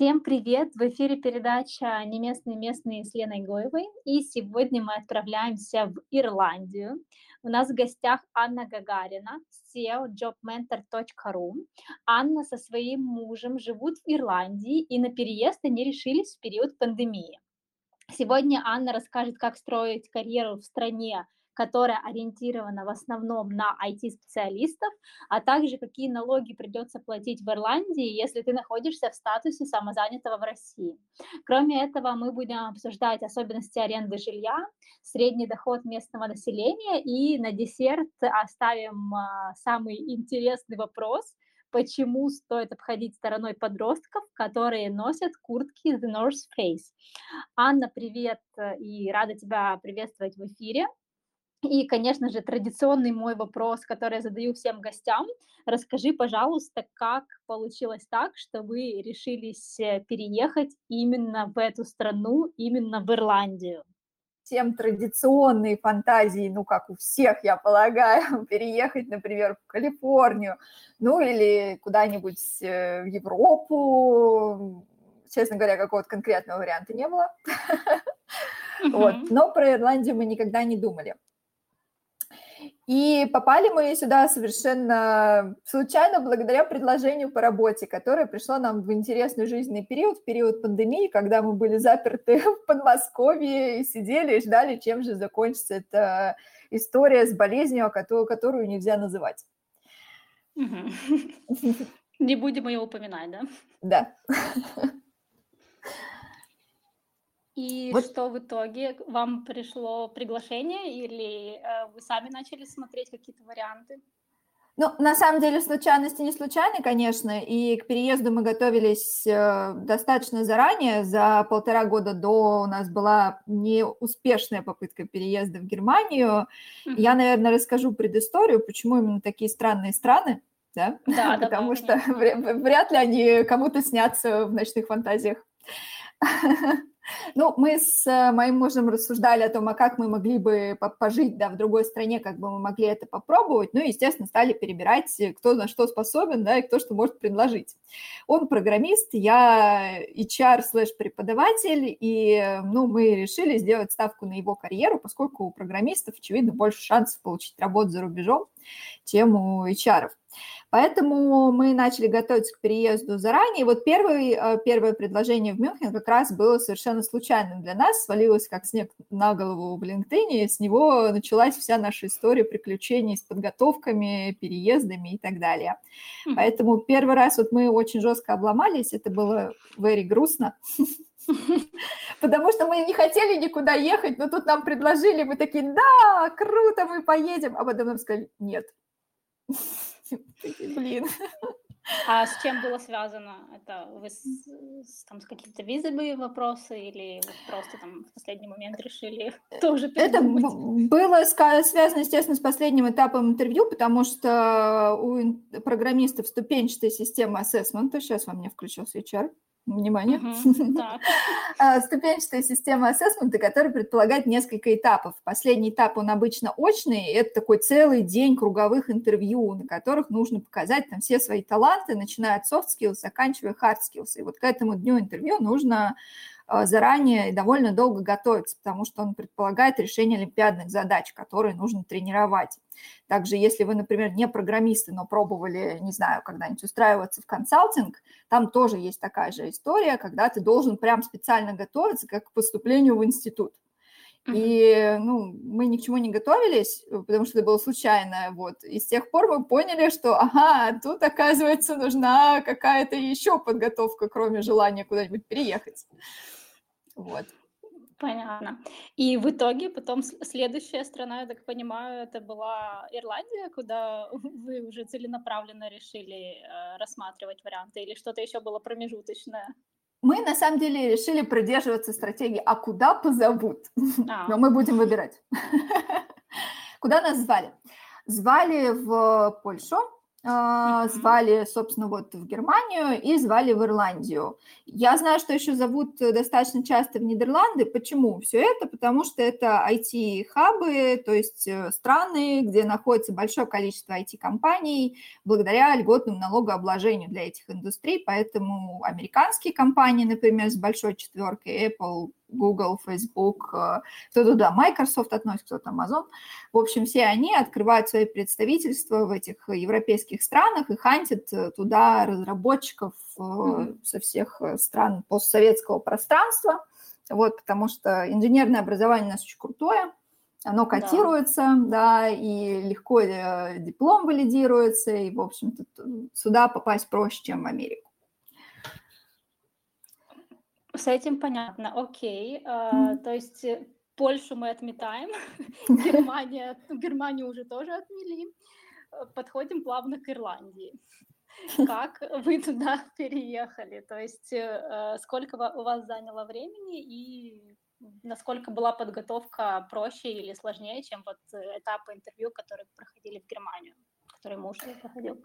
Всем привет! В эфире передача «Неместные местные» с Леной Гоевой. И сегодня мы отправляемся в Ирландию. У нас в гостях Анна Гагарина, SEO jobmentor.ru. Анна со своим мужем живут в Ирландии и на переезд они решились в период пандемии. Сегодня Анна расскажет, как строить карьеру в стране, которая ориентирована в основном на IT-специалистов, а также какие налоги придется платить в Ирландии, если ты находишься в статусе самозанятого в России. Кроме этого, мы будем обсуждать особенности аренды жилья, средний доход местного населения и на десерт оставим а, самый интересный вопрос – почему стоит обходить стороной подростков, которые носят куртки The North Face. Анна, привет и рада тебя приветствовать в эфире. И, конечно же, традиционный мой вопрос, который я задаю всем гостям. Расскажи, пожалуйста, как получилось так, что вы решились э, переехать именно в эту страну, именно в Ирландию? Всем традиционные фантазии, ну, как у всех, я полагаю, переехать, например, в Калифорнию, ну, или куда-нибудь э, в Европу. Честно говоря, какого-то конкретного варианта не было. Вот. Но про Ирландию мы никогда не думали. И попали мы сюда совершенно случайно благодаря предложению по работе, которое пришло нам в интересный жизненный период, в период пандемии, когда мы были заперты в Подмосковье и сидели и ждали, чем же закончится эта история с болезнью, которую нельзя называть. Не будем ее упоминать, да? Да. И вот. что в итоге? Вам пришло приглашение или э, вы сами начали смотреть какие-то варианты? Ну, на самом деле, случайности не случайны, конечно, и к переезду мы готовились э, достаточно заранее. За полтора года до у нас была неуспешная попытка переезда в Германию. Mm-hmm. Я, наверное, расскажу предысторию, почему именно такие странные страны, да? Да, Потому что вряд ли они кому-то снятся в ночных фантазиях. Ну, мы с э, моим мужем рассуждали о том, а как мы могли бы пожить, да, в другой стране, как бы мы могли это попробовать. Ну, естественно, стали перебирать, э, кто на что способен, да, и кто что может предложить. Он программист, я HR слэш преподаватель, и, ну, мы решили сделать ставку на его карьеру, поскольку у программистов, очевидно, больше шансов получить работу за рубежом, чем у HR. -ов. Поэтому мы начали готовиться к переезду заранее. Вот первый, э, первое предложение в Мюнхен как раз было совершенно случайным для нас, свалилось как снег на голову в LinkedIn, и с него началась вся наша история приключений с подготовками, переездами и так далее. Mm-hmm. Поэтому первый раз вот мы очень жестко обломались, это было very грустно. Потому что мы не хотели никуда ехать, но тут нам предложили, мы такие, да, круто, мы поедем, а потом нам сказали, нет. Блин. А с чем было связано? Это вы с, с, там, с какими-то визовыми вопросы или вы просто там в последний момент решили тоже передумать? Это было связано, естественно, с последним этапом интервью, потому что у программистов ступенчатая система ассессмента, сейчас во мне включился HR, внимание, uh-huh, ступенчатая система ассессмента, которая предполагает несколько этапов. Последний этап, он обычно очный, это такой целый день круговых интервью, на которых нужно показать там все свои таланты, начиная от soft skills, заканчивая hard skills. И вот к этому дню интервью нужно а, заранее довольно долго готовиться, потому что он предполагает решение олимпиадных задач, которые нужно тренировать. Также, если вы, например, не программисты, но пробовали, не знаю, когда-нибудь устраиваться в консалтинг, там тоже есть такая же история, когда ты должен прям специально готовиться как к поступлению в институт. И ну, мы ни к чему не готовились, потому что это было случайно. Вот. И с тех пор мы поняли, что ага, тут, оказывается, нужна какая-то еще подготовка, кроме желания куда-нибудь переехать. Вот. Понятно. И в итоге потом следующая страна, я так понимаю, это была Ирландия, куда вы уже целенаправленно решили э, рассматривать варианты, или что-то еще было промежуточное? Мы на самом деле решили придерживаться стратегии «а куда позовут?», а. но мы будем выбирать. Куда нас звали? Звали в Польшу, звали, собственно, вот в Германию и звали в Ирландию. Я знаю, что еще зовут достаточно часто в Нидерланды. Почему все это? Потому что это IT-хабы, то есть э, страны, где находится большое количество IT-компаний благодаря льготному налогообложению для этих индустрий. Поэтому американские компании, например, с большой четверкой Apple, Google, Facebook, э, кто туда, Microsoft относится, кто-то Amazon. В общем, все они открывают свои представительства в этих европейских странах и хантят э, туда разработчиков mm-hmm. со всех стран постсоветского пространства. Вот, потому что инженерное образование у нас очень крутое, оно котируется, да. да, и легко диплом валидируется, и, в общем-то, сюда попасть проще, чем в Америку. С этим понятно, окей. А, то есть э, Польшу мы отметаем, Германия, Германию уже тоже отмели. Э, подходим плавно к Ирландии. Как вы туда переехали? То есть э, сколько у вас заняло времени и насколько была подготовка проще или сложнее, чем вот этапы интервью, которые проходили в Германию, которые муж проходил?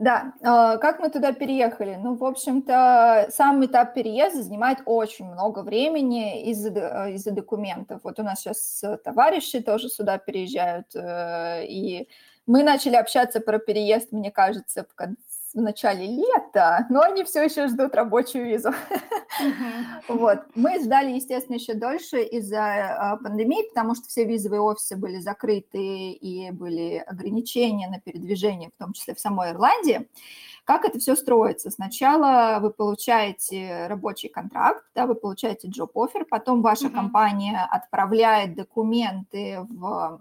Да, а, как мы туда переехали? Ну, в общем-то, сам этап переезда занимает очень много времени из-за э, из документов. Вот у нас сейчас товарищи тоже сюда переезжают, э, и мы начали общаться про переезд, мне кажется, в конце в начале лета, но они все еще ждут рабочую визу. Вот. Мы ждали, естественно, еще дольше из-за а, пандемии, потому что все визовые офисы были закрыты и были ограничения на передвижение, в том числе в самой Ирландии. Как это все строится? Сначала вы получаете рабочий контракт, да, вы получаете job offer, потом ваша uh-huh. компания отправляет документы в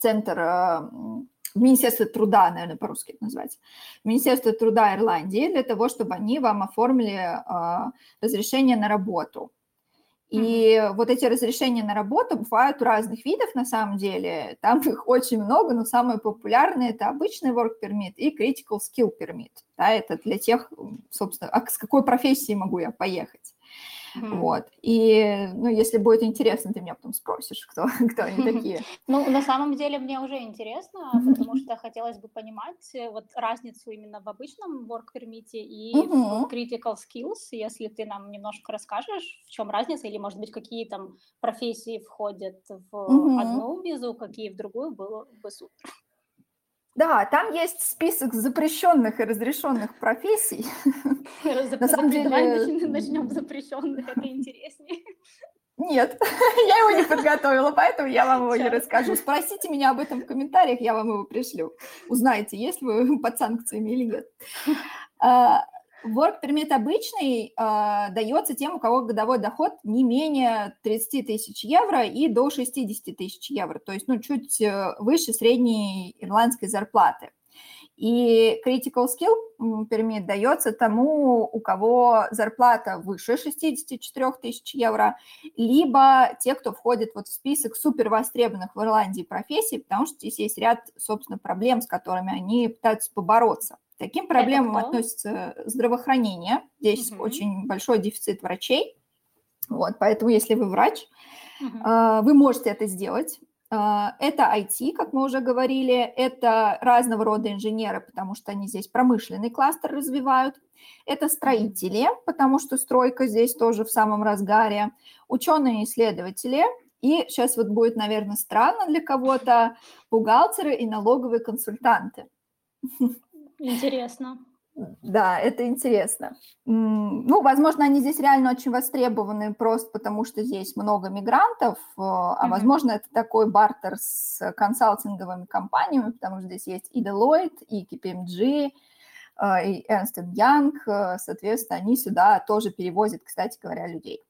центр а, Министерство труда, наверное, по-русски это называется, Министерство труда Ирландии для того, чтобы они вам оформили э, разрешение на работу. И mm-hmm. вот эти разрешения на работу бывают разных видов на самом деле. Там их очень много, но самые популярные это обычный work permit и critical skill permit. Да, это для тех, собственно, а с какой профессией могу я поехать. Mm-hmm. Вот. И, ну, если будет интересно, ты меня потом спросишь, кто, кто они такие. Ну, на самом деле мне уже интересно, потому что хотелось бы понимать э, вот разницу именно в обычном work permit и в critical skills, если ты нам немножко расскажешь, в чем разница, или, может быть, какие там профессии входят в одну визу, какие в другую, было бы супер. Да, там есть список запрещенных и разрешенных профессий. На самом деле... Начнем запрещенных, это интереснее. Нет, я его не подготовила, поэтому я вам его не расскажу. Спросите меня об этом в комментариях, я вам его пришлю. Узнаете, есть вы под санкциями или нет. Work permit обычный э, дается тем, у кого годовой доход не менее 30 тысяч евро и до 60 тысяч евро, то есть ну, чуть э, выше средней ирландской зарплаты. И critical skill permit дается тому, у кого зарплата выше 64 тысяч евро, либо те, кто входит вот в список супер востребованных в Ирландии профессий, потому что здесь есть ряд, собственно, проблем, с которыми они пытаются побороться таким проблемам относится здравоохранение. Здесь угу. очень большой дефицит врачей. Вот, поэтому, если вы врач, угу. вы можете это сделать. А, это IT, как мы уже говорили, это разного рода инженеры, потому что они здесь промышленный кластер развивают. Это строители, потому что стройка здесь тоже в самом разгаре. Ученые-исследователи, и сейчас вот будет, наверное, странно для кого-то, бухгалтеры и налоговые консультанты. Интересно. Да, это интересно. Ну, возможно, они здесь реально очень востребованы просто потому, что здесь много мигрантов, э, а, mm-hmm. возможно, это такой бартер с консалтинговыми компаниями, потому что здесь есть и Deloitte, и KPMG, э, и Ernst Young, э, соответственно, они сюда тоже перевозят, кстати говоря, людей.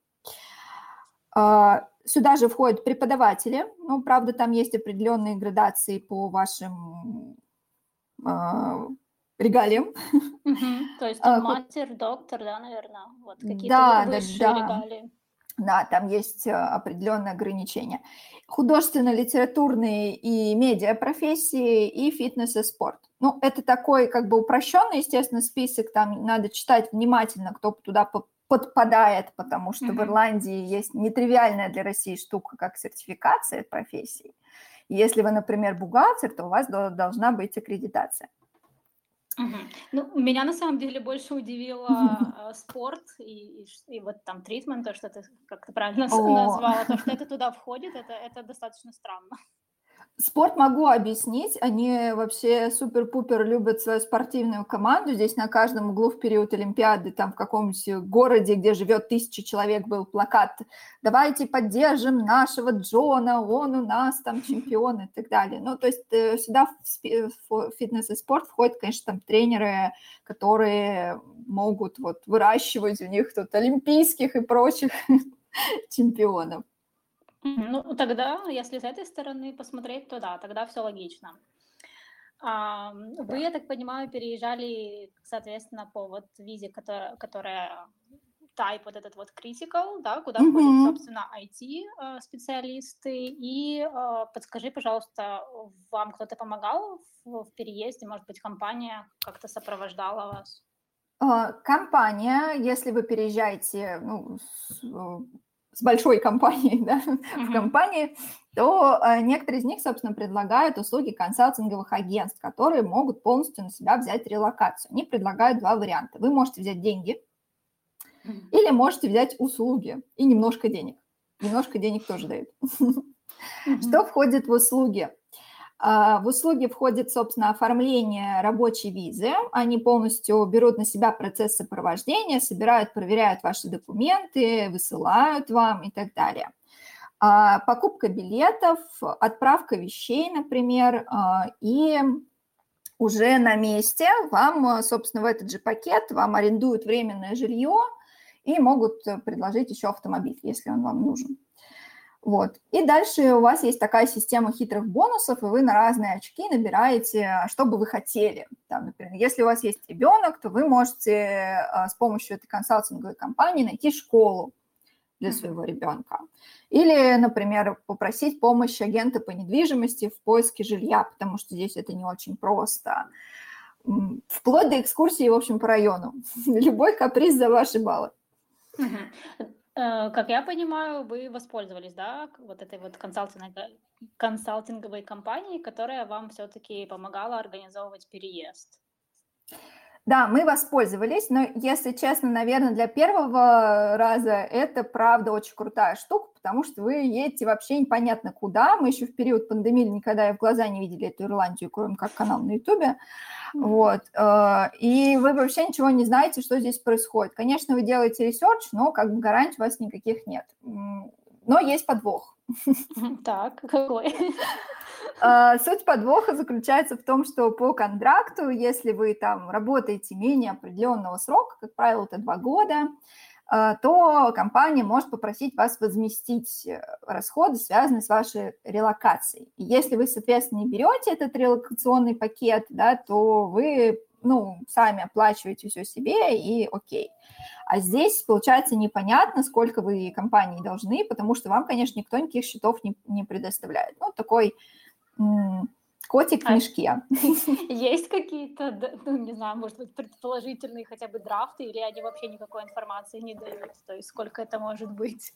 Сюда же входят преподаватели, ну, правда, там есть определенные градации по вашим регалиям. То есть а, мастер, доктор, да, наверное, вот какие-то да, высшие да, регалии. Да, там есть э, определенные ограничения. Художественно-литературные и медиа-профессии, и фитнес и спорт. Ну, это такой как бы упрощенный, естественно, список, там надо читать внимательно, кто туда подпадает, потому что mm-hmm. в Ирландии есть нетривиальная для России штука, как сертификация профессии. Если вы, например, бухгалтер, то у вас должна быть аккредитация. Угу. Ну, меня на самом деле больше удивило э, спорт и, и, и вот там тритмент, то, что ты как-то правильно назвала, то, что это туда входит, это, это достаточно странно. Спорт могу объяснить. Они вообще супер-пупер любят свою спортивную команду. Здесь на каждом углу в период Олимпиады, там в каком-нибудь городе, где живет тысяча человек, был плакат «Давайте поддержим нашего Джона, он у нас там чемпион» и так далее. Ну, то есть э, сюда в фитнес и спорт входят, конечно, там тренеры, которые могут вот выращивать у них тут олимпийских и прочих чемпионов. Ну, тогда, если с этой стороны посмотреть, то да, тогда все логично. А, вы, я так понимаю, переезжали, соответственно, по вот визе, которая, которая type вот этот вот critical, да, куда mm-hmm. входят, собственно, IT-специалисты. Э, И э, подскажи, пожалуйста, вам кто-то помогал в, в переезде? Может быть, компания как-то сопровождала вас? А, компания, если вы переезжаете ну, с большой компанией, да, mm-hmm. в компании, то э, некоторые из них, собственно, предлагают услуги консалтинговых агентств, которые могут полностью на себя взять релокацию. Они предлагают два варианта. Вы можете взять деньги mm-hmm. или можете взять услуги и немножко денег. Немножко денег тоже дают. Mm-hmm. Что входит в услуги? А, в услуги входит, собственно, оформление рабочей визы. Они полностью берут на себя процесс сопровождения, собирают, проверяют ваши документы, высылают вам и так далее. А, покупка билетов, отправка вещей, например, а, и уже на месте вам, собственно, в этот же пакет вам арендуют временное жилье и могут предложить еще автомобиль, если он вам нужен. Вот. И дальше у вас есть такая система хитрых бонусов, и вы на разные очки набираете, что бы вы хотели. Там, например, если у вас есть ребенок, то вы можете а, с помощью этой консалтинговой компании найти школу для своего ребенка. Или, например, попросить помощь агента по недвижимости в поиске жилья, потому что здесь это не очень просто. Вплоть до экскурсии, в общем, по району. Любой каприз за ваши баллы. Э, как я понимаю, вы воспользовались, да, вот этой вот консалтинговой, консалтинговой компанией, которая вам все-таки помогала организовывать переезд. Да, мы воспользовались, но, если честно, наверное, для первого раза это, правда, очень крутая штука, потому что вы едете вообще непонятно куда. Мы еще в период пандемии никогда в глаза не видели эту Ирландию, кроме как канал на Ютубе. Вот. Э, и вы вообще ничего не знаете, что здесь происходит. Конечно, вы делаете research, но как бы гарантий у вас никаких нет. Но есть подвох. Так, какой? А, суть подвоха заключается в том, что по контракту, если вы там работаете менее определенного срока, как правило, это два года, а, то компания может попросить вас возместить э, расходы, связанные с вашей релокацией. Если вы, соответственно, не берете этот релокационный пакет, да, то вы ну, сами оплачиваете все себе и окей. А здесь, получается, непонятно, сколько вы компании должны, потому что вам, конечно, никто никаких счетов не, не предоставляет. Ну, такой котик в а мешке. Есть какие-то, ну, не знаю, может быть, предположительные хотя бы драфты, или они вообще никакой информации не дают? То есть сколько это может быть?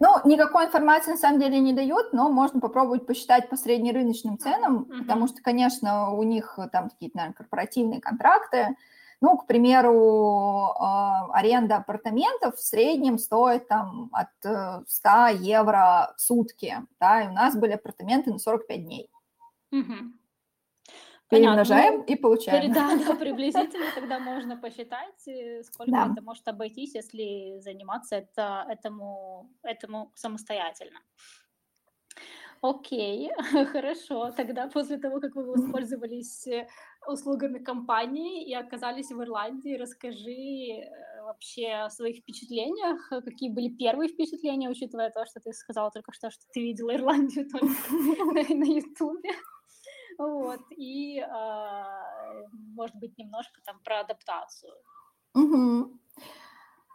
Ну, никакой информации на самом деле не дают, но можно попробовать посчитать по среднерыночным ценам, mm-hmm. потому что, конечно, у них там какие-то, наверное, корпоративные контракты, ну, к примеру, а, аренда апартаментов в среднем стоит там от 100 э, евро в сутки, да, и у нас были апартаменты на 45 дней. Угу. Перемножаем ну, и получаем. Да, да, приблизительно тогда можно посчитать, э, сколько да. это может обойтись, если заниматься это, этому, этому самостоятельно. Окей, хорошо. Тогда после того, как вы воспользовались э, услугами компании и оказались в Ирландии, расскажи э, вообще о своих впечатлениях. Какие были первые впечатления, учитывая то, что ты сказала только что, что ты видела Ирландию только на Ютубе. Вот, и, а, может быть, немножко там про адаптацию.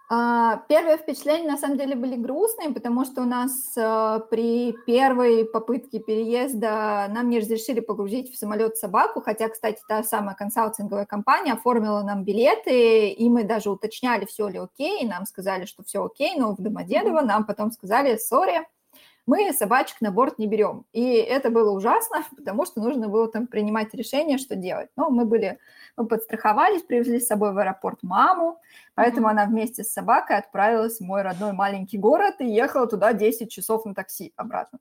А, первые впечатления на самом деле были грустные, потому что у нас э, при первой попытке переезда нам не разрешили погрузить в самолет собаку, хотя, кстати, та самая консалтинговая компания оформила нам билеты, и мы даже уточняли, все ли окей, нам сказали, что все окей, но в Домодедово нам потом сказали, сори, мы собачек на борт не берем. И это было ужасно, потому что нужно было там принимать решение, что делать. Но мы были, мы подстраховались, привезли с собой в аэропорт маму, поэтому mm-hmm. она вместе с собакой отправилась в мой родной маленький город и ехала туда 10 часов на такси обратно.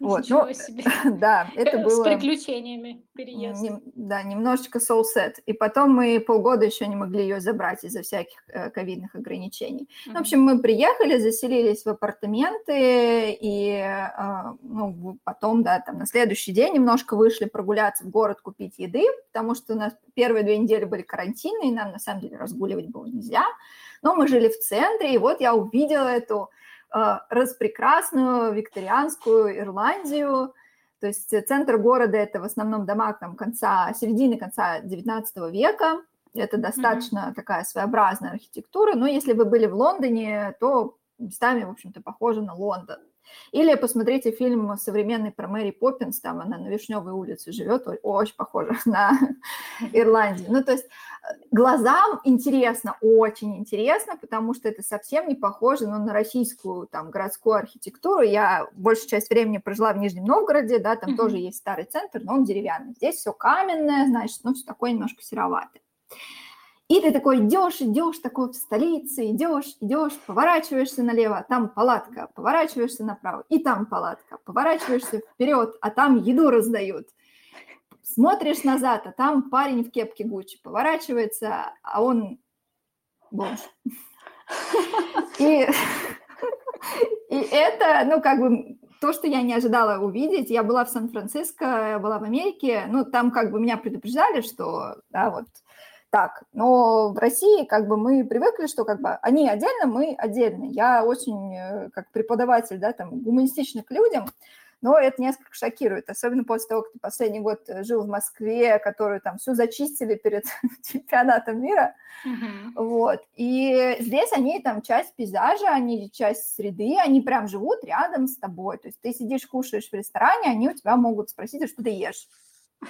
Вот, Ничего ну, себе. Да, это было... С приключениями переезд. Не, да, немножечко soul set. И потом мы полгода еще не могли ее забрать из-за всяких э, ковидных ограничений. Mm-hmm. В общем, мы приехали, заселились в апартаменты, и э, ну, потом, да, там на следующий день немножко вышли прогуляться в город, купить еды, потому что у нас первые две недели были карантины, и нам на самом деле разгуливать было нельзя. Но мы жили в центре, и вот я увидела эту Э, распрекрасную викторианскую Ирландию. То есть центр города – это в основном дома там, конца, середины конца XIX века. Это достаточно mm-hmm. такая своеобразная архитектура. Но если вы были в Лондоне, то местами, в общем-то, похоже на Лондон. Или посмотрите фильм современный про Мэри Поппинс, там она на Вишневой улице живет, очень похоже на Ирландию. Ну, то есть э, глазам интересно, очень интересно, потому что это совсем не похоже ну, на российскую там городскую архитектуру. Я большую часть времени прожила в Нижнем Новгороде, да, там mm-hmm. тоже есть старый центр, но он деревянный. Здесь все каменное, значит, ну, все такое немножко сероватое. И ты такой идешь, идешь, такой в столице, идешь, идешь, поворачиваешься налево, там палатка, поворачиваешься направо, и там палатка, поворачиваешься вперед, а там еду раздают. Смотришь назад, а там парень в кепке Гуччи поворачивается, а он бомж. И, и это, ну, как бы, то, что я не ожидала увидеть. Я была в Сан-Франциско, я была в Америке, ну, там как бы меня предупреждали, что, да, вот, так. Но в России как бы мы привыкли, что как бы они отдельно, мы отдельно. Я очень, э, как преподаватель, да, там, гуманистичный к людям, но это несколько шокирует, особенно после того, как ты последний год э, жил в Москве, которую там все зачистили перед чемпионатом мира, mm-hmm. вот, и здесь они там часть пейзажа, они часть среды, они прям живут рядом с тобой, то есть ты сидишь, кушаешь в ресторане, они у тебя могут спросить, а что ты ешь,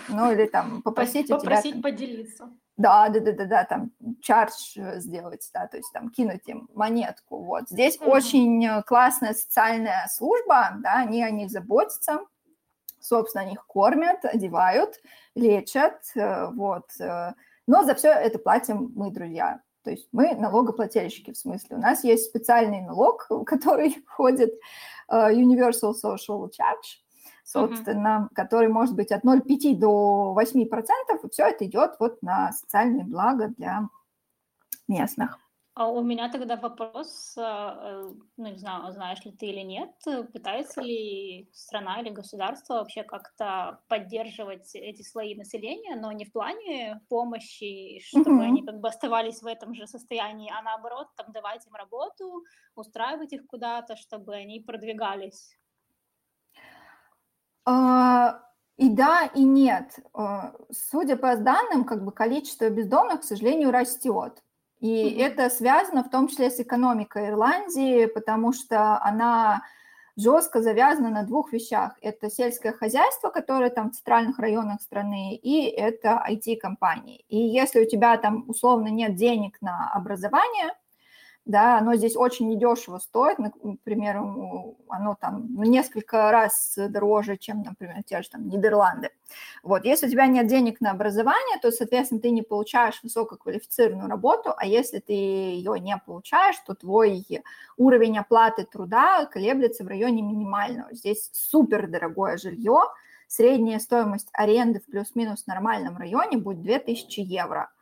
ну или там попросить, попросить тебя... поделиться. Да, да, да, да, да, там чардж э, сделать, да, то есть там кинуть им монетку. Вот здесь mm-hmm. очень э, классная социальная служба, да, они о них заботятся, собственно, их кормят, одевают, лечат, э, вот. Но за все это платим мы, друзья. То есть мы налогоплательщики, в смысле. У нас есть специальный налог, который входит Universal Social Charge, собственно, mm-hmm. который может быть от 0,5 до 8 процентов, и все это идет вот на социальные блага для местных. А у меня тогда вопрос, э, ну не знаю, знаешь ли ты или нет, пытается ли страна или государство вообще как-то поддерживать эти слои населения, но не в плане помощи, чтобы mm-hmm. они как бы оставались в этом же состоянии, а наоборот, там давать им работу, устраивать их куда-то, чтобы они продвигались и да, и нет. А, судя по данным, как бы количество бездомных, к сожалению, растет. И mm-hmm. это связано в том числе с экономикой Ирландии, потому что она жестко завязана на двух вещах. Это сельское хозяйство, которое там в центральных районах страны, и это IT-компании. И если у тебя там условно нет денег на образование, да, оно здесь очень недешево стоит, например, оно там несколько раз дороже, чем, например, те же там Нидерланды. Вот, если у тебя нет денег на образование, то, соответственно, ты не получаешь высококвалифицированную работу, а если ты ее не получаешь, то твой уровень оплаты труда колеблется в районе минимального. Здесь супер дорогое жилье, средняя стоимость аренды в плюс-минус нормальном районе будет 2000 евро –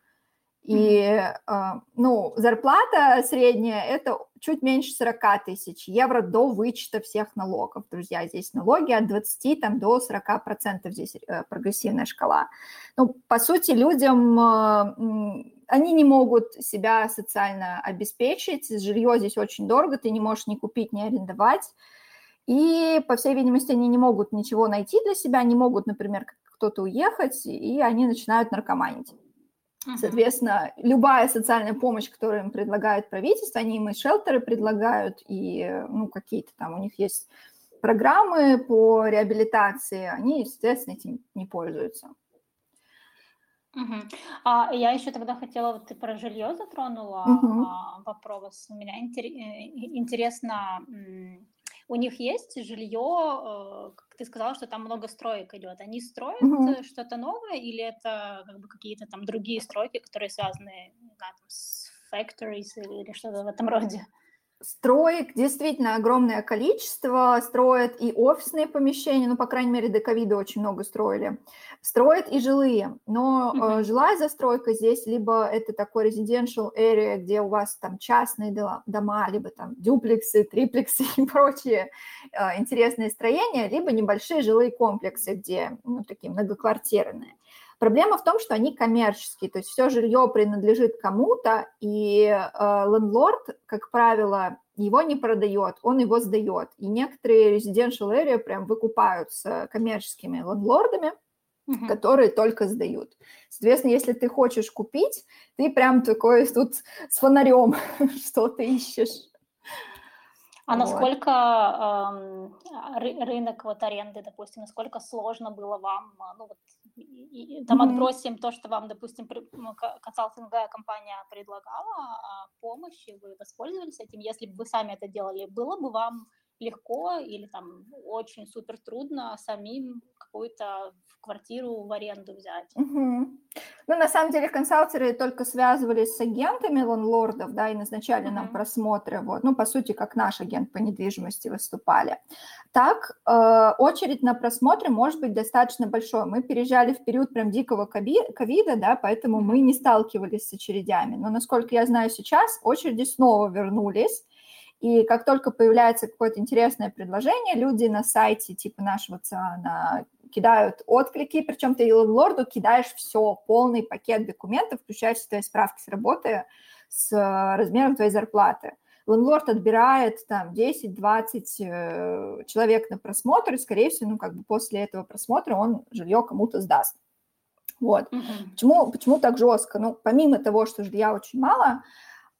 и, а, ну, зарплата средняя – это чуть меньше 40 тысяч евро до вычета всех налогов. Друзья, здесь налоги от 20 там, до 40 процентов, здесь э, прогрессивная шкала. Ну, по сути, людям, а, они не могут себя социально обеспечить, жилье здесь очень дорого, ты не можешь ни купить, ни арендовать. И, по всей видимости, они не могут ничего найти для себя, не могут, например, кто-то уехать, и они начинают наркоманить. Соответственно, любая социальная помощь, которую им предлагает правительство, они им и шелтеры предлагают, и ну, какие-то там у них есть программы по реабилитации, они, естественно, этим не пользуются. Угу. А я еще тогда хотела, вот ты про жилье затронула угу. вопрос. У меня интер, э, интересно, у них есть жилье, как ты сказала, что там много строек идет. Они строят mm-hmm. что-то новое или это как бы какие-то там другие стройки, которые связаны, знаю, там, с factories или что-то в этом роде? Строек действительно огромное количество, строят и офисные помещения, ну, по крайней мере, до ковида очень много строили, строят и жилые, но mm-hmm. э, жилая застройка здесь либо это такой residential area, где у вас там частные дома, либо там дюплексы, триплексы и прочие э, интересные строения, либо небольшие жилые комплексы, где, ну, такие многоквартирные. Проблема в том, что они коммерческие, то есть все жилье принадлежит кому-то, и э, лендлорд, как правило, его не продает, он его сдает. И некоторые residential area прям выкупают с коммерческими лендлордами, uh-huh. которые только сдают. Соответственно, если ты хочешь купить, ты прям такой тут с фонарем что-то ищешь. А вот. насколько э, рынок вот аренды, допустим, насколько сложно было вам, а, ну вот, и, там mm-hmm. отбросим то, что вам, допустим, консалтинговая компания предлагала а, помощь, и вы воспользовались этим, если бы вы сами это делали, было бы вам легко или там очень супер трудно самим какую-то квартиру в аренду взять. Угу. Ну, на самом деле, консалтеры только связывались с агентами лонлордов, да, и назначали угу. нам просмотры, вот, ну, по сути, как наш агент по недвижимости выступали. Так, э, очередь на просмотры может быть достаточно большой. Мы переезжали в период прям дикого ковида, да, поэтому мы не сталкивались с очередями. Но, насколько я знаю сейчас, очереди снова вернулись, и как только появляется какое-то интересное предложение, люди на сайте типа нашего ЦИАНа кидают отклики, причем ты лорду кидаешь все, полный пакет документов, включая все твои справки с работы, с э, размером твоей зарплаты. Лендлорд отбирает там 10-20 э, человек на просмотр, и, скорее всего, ну, как бы после этого просмотра он жилье кому-то сдаст. Вот. Mm-hmm. Почему, почему так жестко? Ну, помимо того, что жилья очень мало,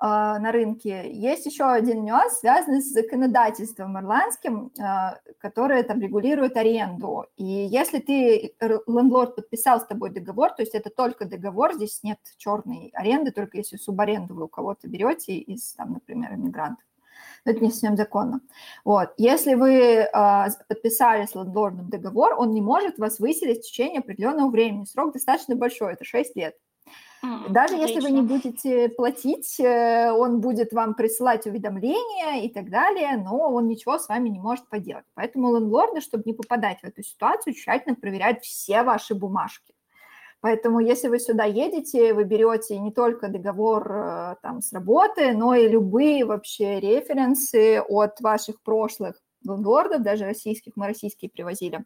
на рынке. Есть еще один нюанс, связанный с законодательством ирландским, а, которое там регулирует аренду. И если ты, лендлорд, подписал с тобой договор, то есть это только договор, здесь нет черной аренды, только если субаренду вы у кого-то берете из, там, например, иммигрантов. Но это не совсем законно. Вот. Если вы э, подписали с лендлордом договор, он не может вас выселить в течение определенного времени. Срок достаточно большой, это 6 лет. Даже отлично. если вы не будете платить, э, он будет вам присылать уведомления и так далее, но он ничего с вами не может поделать. Поэтому лендлорды, чтобы не попадать в эту ситуацию, тщательно проверяют все ваши бумажки. Поэтому если вы сюда едете, вы берете не только договор э, там, с работы, но и любые вообще референсы от ваших прошлых лендлордов, даже российских, мы российские привозили,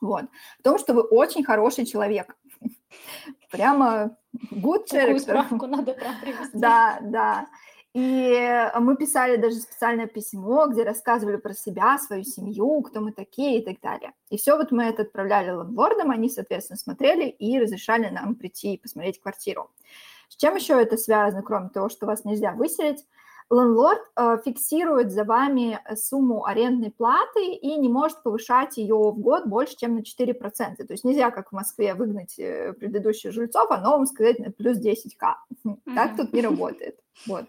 вот, в том, что вы очень хороший человек. Прямо character. справку надо прям привести. Да, да. И мы писали даже специальное письмо, где рассказывали про себя, свою семью, кто мы такие и так далее. И все вот мы это отправляли лендлордам, они, соответственно, смотрели и разрешали нам прийти и посмотреть квартиру. С чем еще это связано, кроме того, что вас нельзя выселить? Лендлорд э, фиксирует за вами сумму арендной платы и не может повышать ее в год больше, чем на 4%. То есть нельзя, как в Москве, выгнать э, предыдущих жильцов, а новым сказать на плюс 10к. Mm-hmm. Так тут не работает. Вот.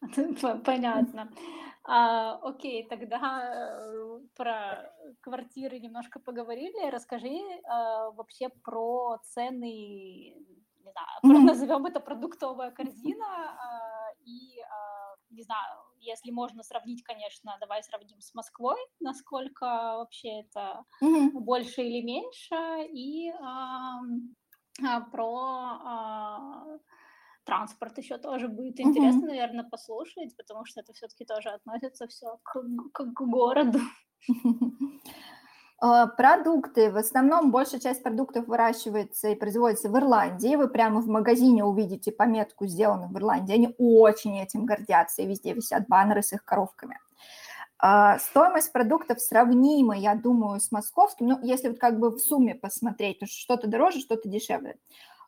Понятно. А, окей, тогда э, про квартиры немножко поговорили. Расскажи а, вообще про цены не знаю, назовем это продуктовая корзина, а, и, а, не знаю, если можно сравнить, конечно, давай сравним с Москвой, насколько вообще это mm-hmm. больше или меньше, и а, про транспорт еще тоже будет интересно, mm-hmm. наверное, послушать, потому что это все-таки тоже относится все к, к, к городу. А, продукты. В основном большая часть продуктов выращивается и производится в Ирландии. Вы прямо в магазине увидите пометку «Сделано в Ирландии». Они очень этим гордятся, и везде висят баннеры с их коровками. А, стоимость продуктов сравнима, я думаю, с московским. Ну, если вот как бы в сумме посмотреть, то что-то дороже, что-то дешевле.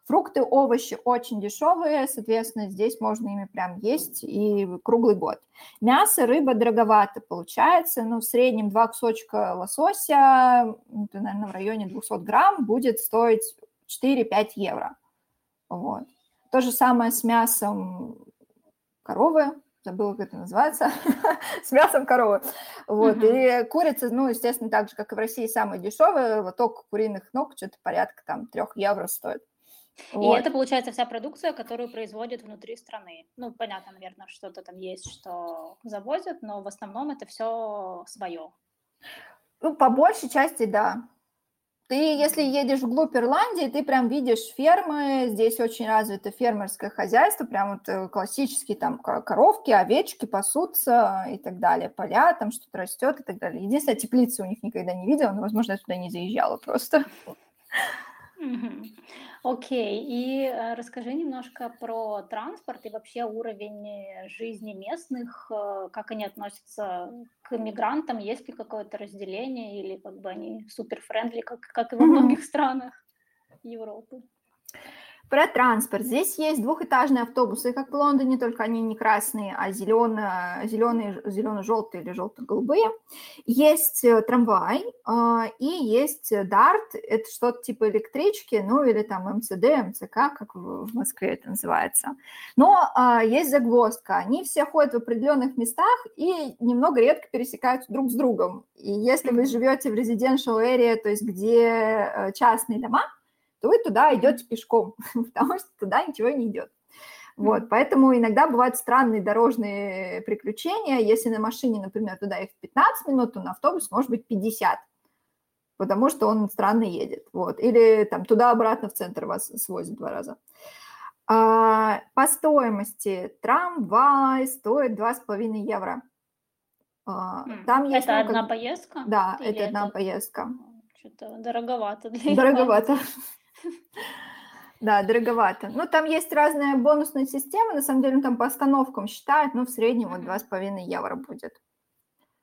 Фрукты, овощи очень дешевые, соответственно, здесь можно ими прям есть и круглый год. Мясо, рыба дороговато получается, ну, в среднем два кусочка лосося, это, наверное, в районе 200 грамм, будет стоить 4-5 евро. Вот. То же самое с мясом коровы, забыла, как это называется, с мясом коровы. Вот, uh-huh. и курица, ну, естественно, так же, как и в России, самая дешевая, лоток куриных ног что-то порядка там трех евро стоит. Вот. И это, получается, вся продукция, которую производят внутри страны. Ну, понятно, наверное, что-то там есть, что завозят, но в основном это все свое. Ну, по большей части, да. Ты, если едешь вглубь Ирландии, ты прям видишь фермы, здесь очень развито фермерское хозяйство, прям вот э, классические там коровки, овечки пасутся и так далее, поля, там что-то растет и так далее. Единственное, теплицы у них никогда не видела, но, возможно, я туда не заезжала просто. Окей, и э, расскажи немножко про транспорт и вообще уровень э, жизни местных, э, как они относятся к мигрантам, есть ли какое-то разделение или как бы они супер-френдли, как, как и во многих странах Европы? Про транспорт. Здесь есть двухэтажные автобусы, как в Лондоне, только они не красные, а зеленые, зеленые, зелено-желтые или желто-голубые. Есть э, трамвай а, и есть дарт, это что-то типа электрички, ну или там МЦД, МЦК, как в Москве это называется. Но есть загвоздка. Они все ходят в определенных местах и немного редко пересекаются друг с другом. И если вы живете в residential area, то есть где э, частные дома, то вы туда идете пешком, потому что туда ничего не идет. Вот, поэтому иногда бывают странные дорожные приключения. Если на машине, например, туда их 15 минут, то на автобус может быть 50, потому что он странно едет. Вот. Или там туда-обратно в центр вас свозит два раза. А, по стоимости трамвай стоит 2,5 евро. А, там есть, это ну, одна как... поездка? Да, Или это одна это... поездка. Что-то дороговато для Дороговато. Да, дороговато. Ну, там есть разные бонусные системы, на самом деле там по остановкам считают, но в среднем вот 2,5 евро будет.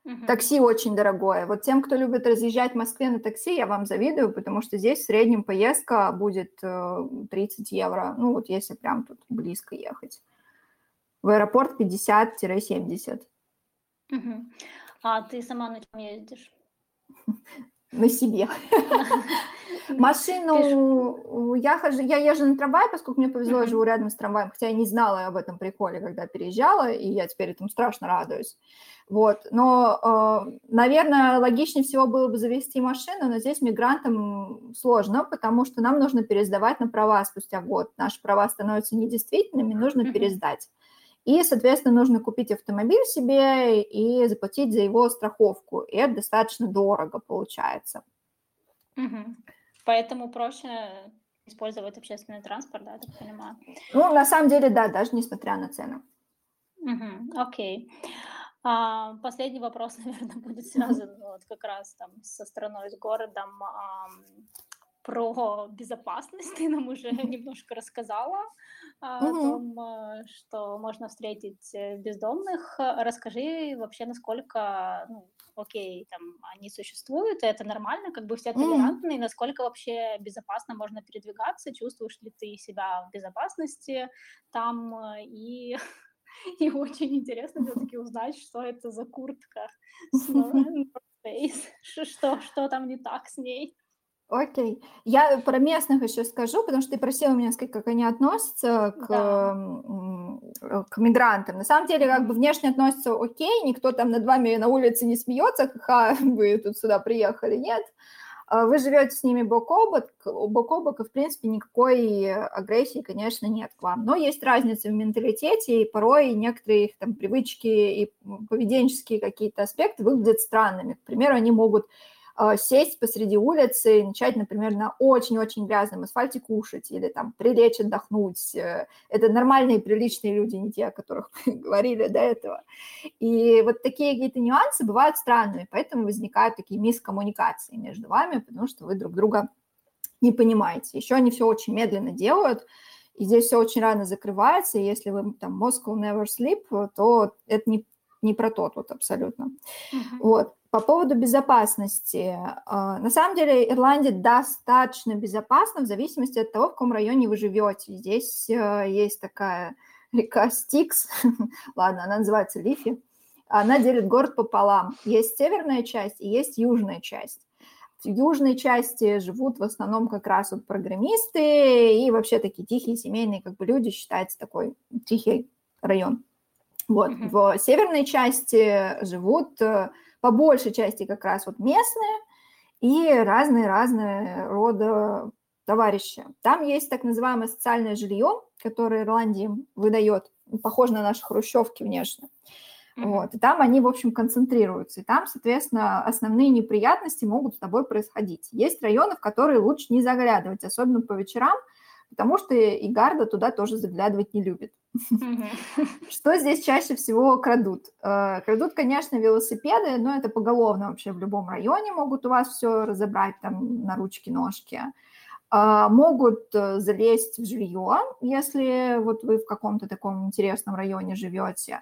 uh Такси очень дорогое. Вот тем, кто любит разъезжать в Москве на такси, я вам завидую, потому что здесь в среднем поездка будет 30 э, евро, ну вот если прям тут близко ехать. В аэропорт 50-70. uh А ты сама на чем ездишь? на себе. Машину я хожу, я езжу на трамвай, поскольку мне повезло, я живу рядом с трамваем, хотя я не знала об этом приколе, когда переезжала, и я теперь этому страшно радуюсь. Вот, но, э, наверное, логичнее всего было бы завести машину, но здесь мигрантам сложно, потому что нам нужно пересдавать на права спустя год. Наши права становятся недействительными, нужно пересдать. И, соответственно, нужно купить автомобиль себе и заплатить за его страховку. И это достаточно дорого получается. Угу. Поэтому проще использовать общественный транспорт, да, я так понимаю? Ну, на самом деле, да, даже несмотря на цену. Угу, окей. А, последний вопрос, наверное, будет связан вот как раз там со страной, с городом. А, про безопасность ты нам уже немножко рассказала о том, э, что можно встретить э, бездомных. Расскажи вообще, насколько, ну, окей, там они существуют, и это нормально, как бы все толерантны, и насколько вообще безопасно можно передвигаться, чувствуешь ли ты себя в безопасности там, э, и и очень интересно все-таки узнать, что это за куртка с North Face, что, что там не так с ней. Окей. Я про местных еще скажу, потому что ты просила меня сказать, как они относятся к, да. к мигрантам. На самом деле, как бы внешне относятся окей, никто там над вами на улице не смеется, ха, вы тут сюда приехали, нет. А вы живете с ними бок о бок, бок о бок, и, в принципе, никакой агрессии, конечно, нет к вам. Но есть разница в менталитете, и порой некоторые их там привычки и поведенческие какие-то аспекты выглядят странными. К примеру, они могут сесть посреди улицы и начать, например, на очень-очень грязном асфальте кушать или там прилечь отдохнуть. Э, это нормальные, приличные люди, не те, о которых мы говорили до этого. И вот такие какие-то нюансы бывают странными, поэтому возникают такие мискоммуникации между вами, потому что вы друг друга не понимаете. Еще они все очень медленно делают, и здесь все очень рано закрывается, и если вы там Moscow never sleep, то это не, не про то тут абсолютно. Uh-huh. Вот. По поводу безопасности. А, на самом деле Ирландия достаточно безопасна в зависимости от того, в каком районе вы живете. Здесь э, есть такая река Стикс, ладно, она называется Лифи, она делит город пополам. Есть северная часть и есть южная часть. В южной части живут в основном как раз вот программисты и вообще такие тихие семейные как бы люди, считается такой тихий район. Вот, mm-hmm. в северной части живут э, по большей части как раз вот местные и разные-разные рода товарищи. Там есть так называемое социальное жилье, которое Ирландия выдает, похоже на наши хрущевки внешне. Mm-hmm. Вот, и там они, в общем, концентрируются. И там, соответственно, основные неприятности могут с тобой происходить. Есть районы, в которые лучше не заглядывать, особенно по вечерам, потому что и Гарда туда тоже заглядывать не любит. Что здесь чаще всего крадут? Э, крадут, конечно, велосипеды, но это поголовно вообще в любом районе могут у вас все разобрать там на ручки, ножки. А, могут э, залезть в жилье, если вот вы в каком-то таком интересном районе живете.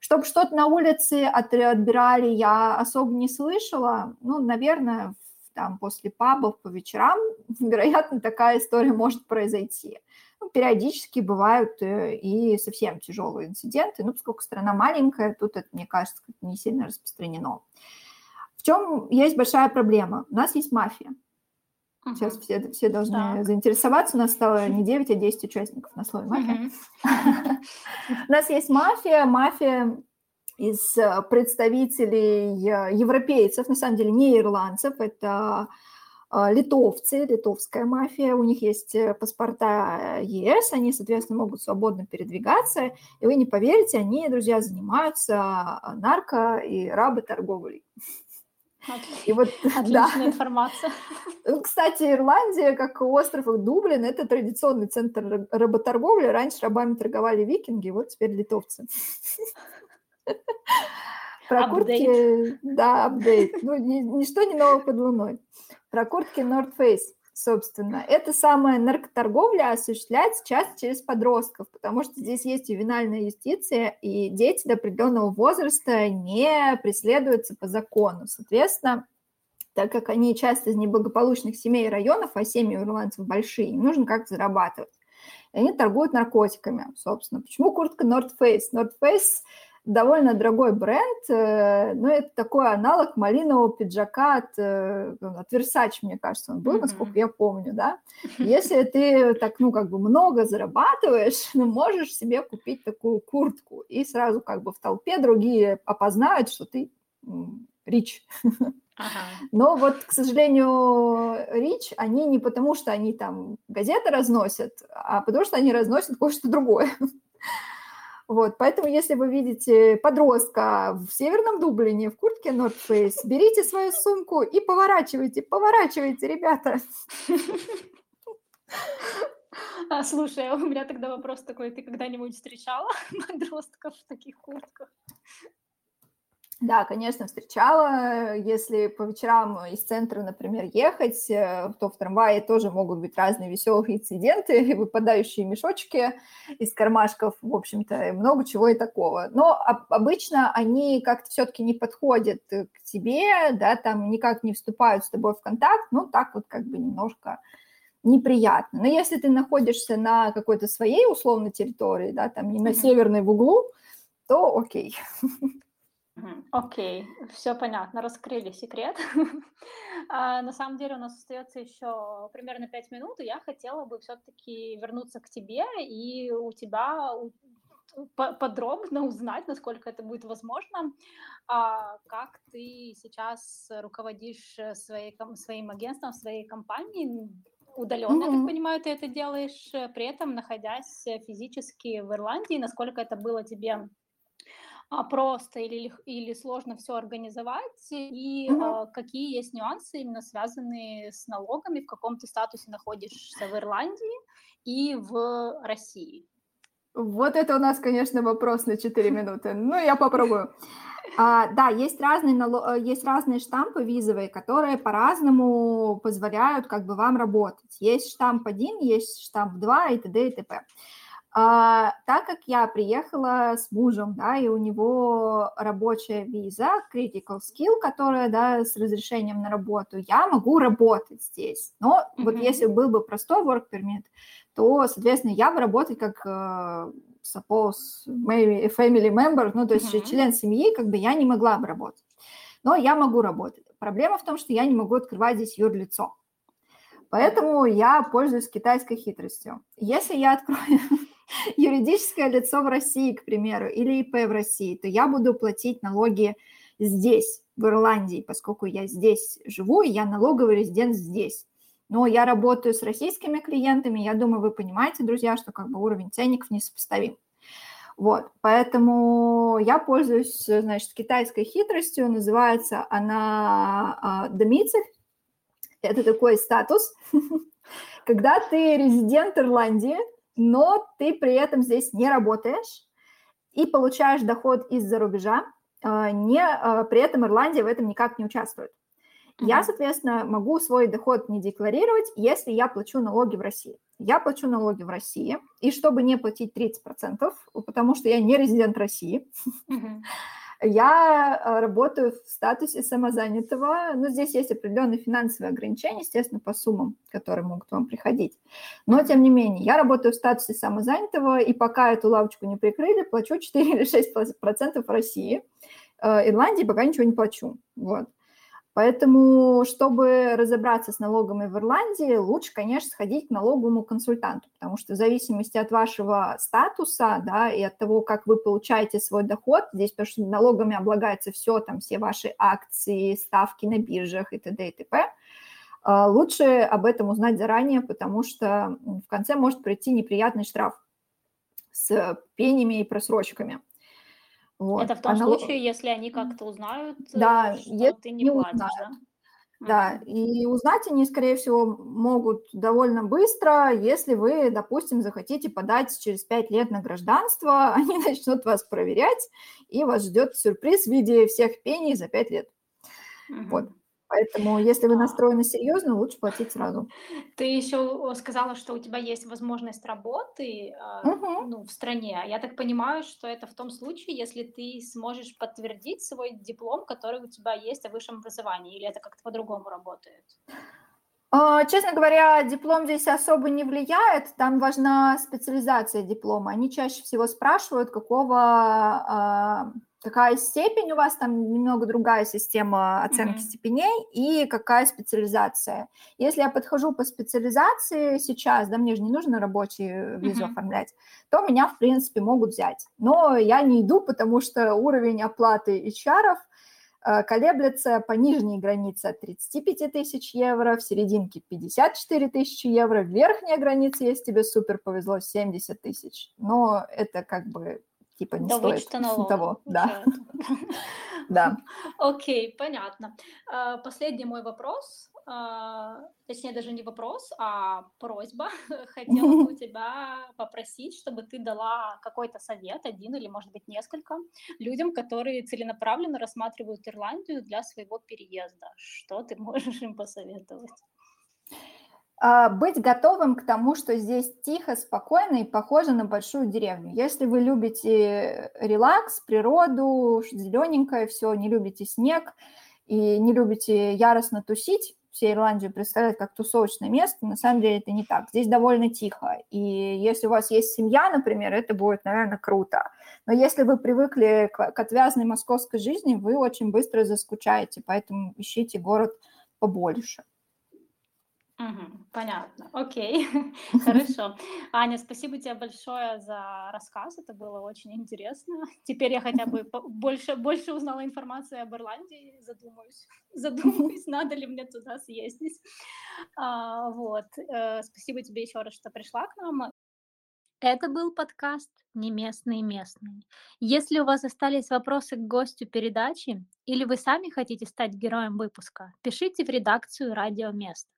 Чтобы что-то на улице отбирали, я особо не слышала. Ну, наверное, там после пабов по вечерам, вероятно, такая история может произойти. Ну, периодически бывают э, и совсем тяжелые инциденты, ну, поскольку страна маленькая, тут это, мне кажется, не сильно распространено. В чем есть большая проблема? У нас есть мафия. Сейчас все, все должны так. заинтересоваться. У нас стало не 9, а 10 участников на слове мафия. У нас есть мафия. Мафия из э, представителей э, европейцев, на самом деле не ирландцев, это э, литовцы, литовская мафия, у них есть паспорта ЕС, они, соответственно, могут свободно передвигаться, и вы не поверите, они, друзья, занимаются нарко- и работорговлей. И вот, Отличная да. информация. Ну, кстати, Ирландия, как остров Дублин, это традиционный центр работорговли. Раньше рабами торговали викинги, вот теперь литовцы. Про куртки... Да, апдейт. Ну, ничто не нового под луной. Про куртки North Face, собственно. Это самая наркоторговля осуществляется часто через подростков, потому что здесь есть ювенальная юстиция, и дети до определенного возраста не преследуются по закону. Соответственно, так как они часто из неблагополучных семей и районов, а семьи у ирландцев большие, им нужно как-то зарабатывать. И они торгуют наркотиками, собственно. Почему куртка North Face? North Face довольно дорогой бренд, э, но это такой аналог малинового пиджака от, э, от Versace, мне кажется, он был, mm-hmm. насколько я помню, да. Если ты так, ну, как бы много зарабатываешь, ну, можешь себе купить такую куртку, и сразу как бы в толпе другие опознают, что ты рич. Но вот, к сожалению, Рич, они не потому, что они там газеты разносят, а потому что они разносят кое-что другое. Вот, поэтому, если вы видите подростка в северном Дублине в куртке North Face, берите свою сумку и поворачивайте, поворачивайте, ребята. А, слушай, у меня тогда вопрос такой, ты когда-нибудь встречала подростков в таких куртках? Да, конечно, встречала. Если по вечерам из центра, например, ехать, э, то в трамвае тоже могут быть разные веселые инциденты, выпадающие мешочки из кармашков, в общем-то, много чего и такого. Но обычно они как-то все-таки не подходят к тебе, да, там никак не вступают с тобой в контакт, ну, так вот как бы немножко неприятно. Но если ты находишься на какой-то своей условной территории, да, там не на северной в углу, то окей. Окей, все понятно, раскрыли секрет. А, на самом деле у нас остается еще примерно пять минут, и я хотела бы все-таки вернуться к тебе и у тебя подробно узнать, насколько это будет возможно, а, как ты сейчас руководишь э, своей, своим агентством, своей компанией, удаленно, mm-hmm. я так понимаю, ты это делаешь, э, при этом находясь физически в Ирландии, насколько это было тебе просто или, или сложно все организовать, и mm-hmm. какие есть нюансы именно связанные с налогами, в каком ты статусе находишься в Ирландии и в России. Вот это у нас, конечно, вопрос на 4 минуты. Ну, я попробую. А, да, есть разные, э, есть разные штампы визовые, которые по-разному позволяют как бы вам работать. Есть штамп 1, есть штамп 2 и т.д. и т.п. А, так как я приехала с мужем, да, и у него рабочая виза, critical skill, которая, да, с разрешением на работу, я могу работать здесь. Но mm-hmm. вот если был бы простой work permit, то, соответственно, я бы работать как uh, suppose maybe family member, ну, то есть mm-hmm. член семьи, как бы я не могла бы работать. Но я могу работать. Проблема в том, что я не могу открывать здесь юрлицо. Поэтому я пользуюсь китайской хитростью. Если я открою юридическое лицо в России, к примеру, или ИП в России, то я буду платить налоги здесь, в Ирландии, поскольку я здесь живу, и я налоговый резидент здесь. Но я работаю с российскими клиентами, я думаю, вы понимаете, друзья, что как бы уровень ценников несопоставим. Вот, поэтому я пользуюсь, значит, китайской хитростью, называется она домицель, это такой статус, когда ты резидент Ирландии, но ты при этом здесь не работаешь и получаешь доход из-за рубежа, а, не, а, при этом Ирландия в этом никак не участвует. Mm-hmm. Я, соответственно, могу свой доход не декларировать, если я плачу налоги в России. Я плачу налоги в России, и чтобы не платить 30%, потому что я не резидент России, mm-hmm. Я э, работаю в статусе самозанятого, но здесь есть определенные финансовые ограничения, естественно, по суммам, которые могут вам приходить. Но, тем не менее, я работаю в статусе самозанятого, и пока эту лавочку не прикрыли, плачу 4 или 6% в России. Э, Ирландии пока ничего не плачу. Вот. Поэтому, чтобы разобраться с налогами в Ирландии, лучше, конечно, сходить к налоговому консультанту, потому что в зависимости от вашего статуса да, и от того, как вы получаете свой доход, здесь потому что налогами облагается все, там все ваши акции, ставки на биржах и т.д. и т.п., а, лучше об этом узнать заранее, потому что в конце может прийти неприятный штраф с пенями и просрочками. Вот. Это в том Анал... случае, если они как-то узнают, да, что если ты не, не платишь, узнают. да? Да, и узнать они, скорее всего, могут довольно быстро, если вы, допустим, захотите подать через пять лет на гражданство, они начнут вас проверять, и вас ждет сюрприз в виде всех пений за пять лет. Угу. Вот. Поэтому, если вы настроены серьезно, лучше платить сразу. Ты еще сказала, что у тебя есть возможность работы угу. ну, в стране. Я так понимаю, что это в том случае, если ты сможешь подтвердить свой диплом, который у тебя есть о высшем образовании, или это как-то по-другому работает? А, честно говоря, диплом здесь особо не влияет, там важна специализация диплома. Они чаще всего спрашивают, какого а, какая степень у вас, там немного другая система оценки mm-hmm. степеней и какая специализация. Если я подхожу по специализации сейчас, да, мне же не нужно рабочую визу mm-hmm. оформлять, то меня, в принципе, могут взять. Но я не иду, потому что уровень оплаты HR э, колеблется по нижней границе от 35 тысяч евро, в серединке 54 тысячи евро, верхняя граница, если тебе супер повезло, 70 тысяч. Но это как бы типа не да стоит того. Да. да. Окей, понятно. А, последний мой вопрос, а, точнее даже не вопрос, а просьба. Хотела бы у тебя попросить, чтобы ты дала какой-то совет, один или, может быть, несколько, людям, которые целенаправленно рассматривают Ирландию для своего переезда. Что ты можешь им посоветовать? А, быть готовым к тому, что здесь тихо, спокойно и похоже на большую деревню. Если вы любите релакс, природу, зелененькое все, не любите снег и не любите яростно тусить, все Ирландию представляют как тусовочное место, на самом деле это не так. Здесь довольно тихо, и если у вас есть семья, например, это будет, наверное, круто. Но если вы привыкли к отвязной московской жизни, вы очень быстро заскучаете, поэтому ищите город побольше. Угу, понятно. Окей, хорошо. Аня, спасибо тебе большое за рассказ. Это было очень интересно. Теперь я хотя бы больше, больше узнала информации об Ирландии. Задумаюсь, задумаюсь, надо ли мне туда съездить. А, вот. Э, спасибо тебе еще раз, что пришла к нам. Это был подкаст «Не местный местный». Если у вас остались вопросы к гостю передачи или вы сами хотите стать героем выпуска, пишите в редакцию «Радио Место».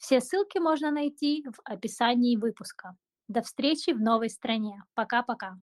Все ссылки можно найти в описании выпуска. До встречи в новой стране. Пока-пока.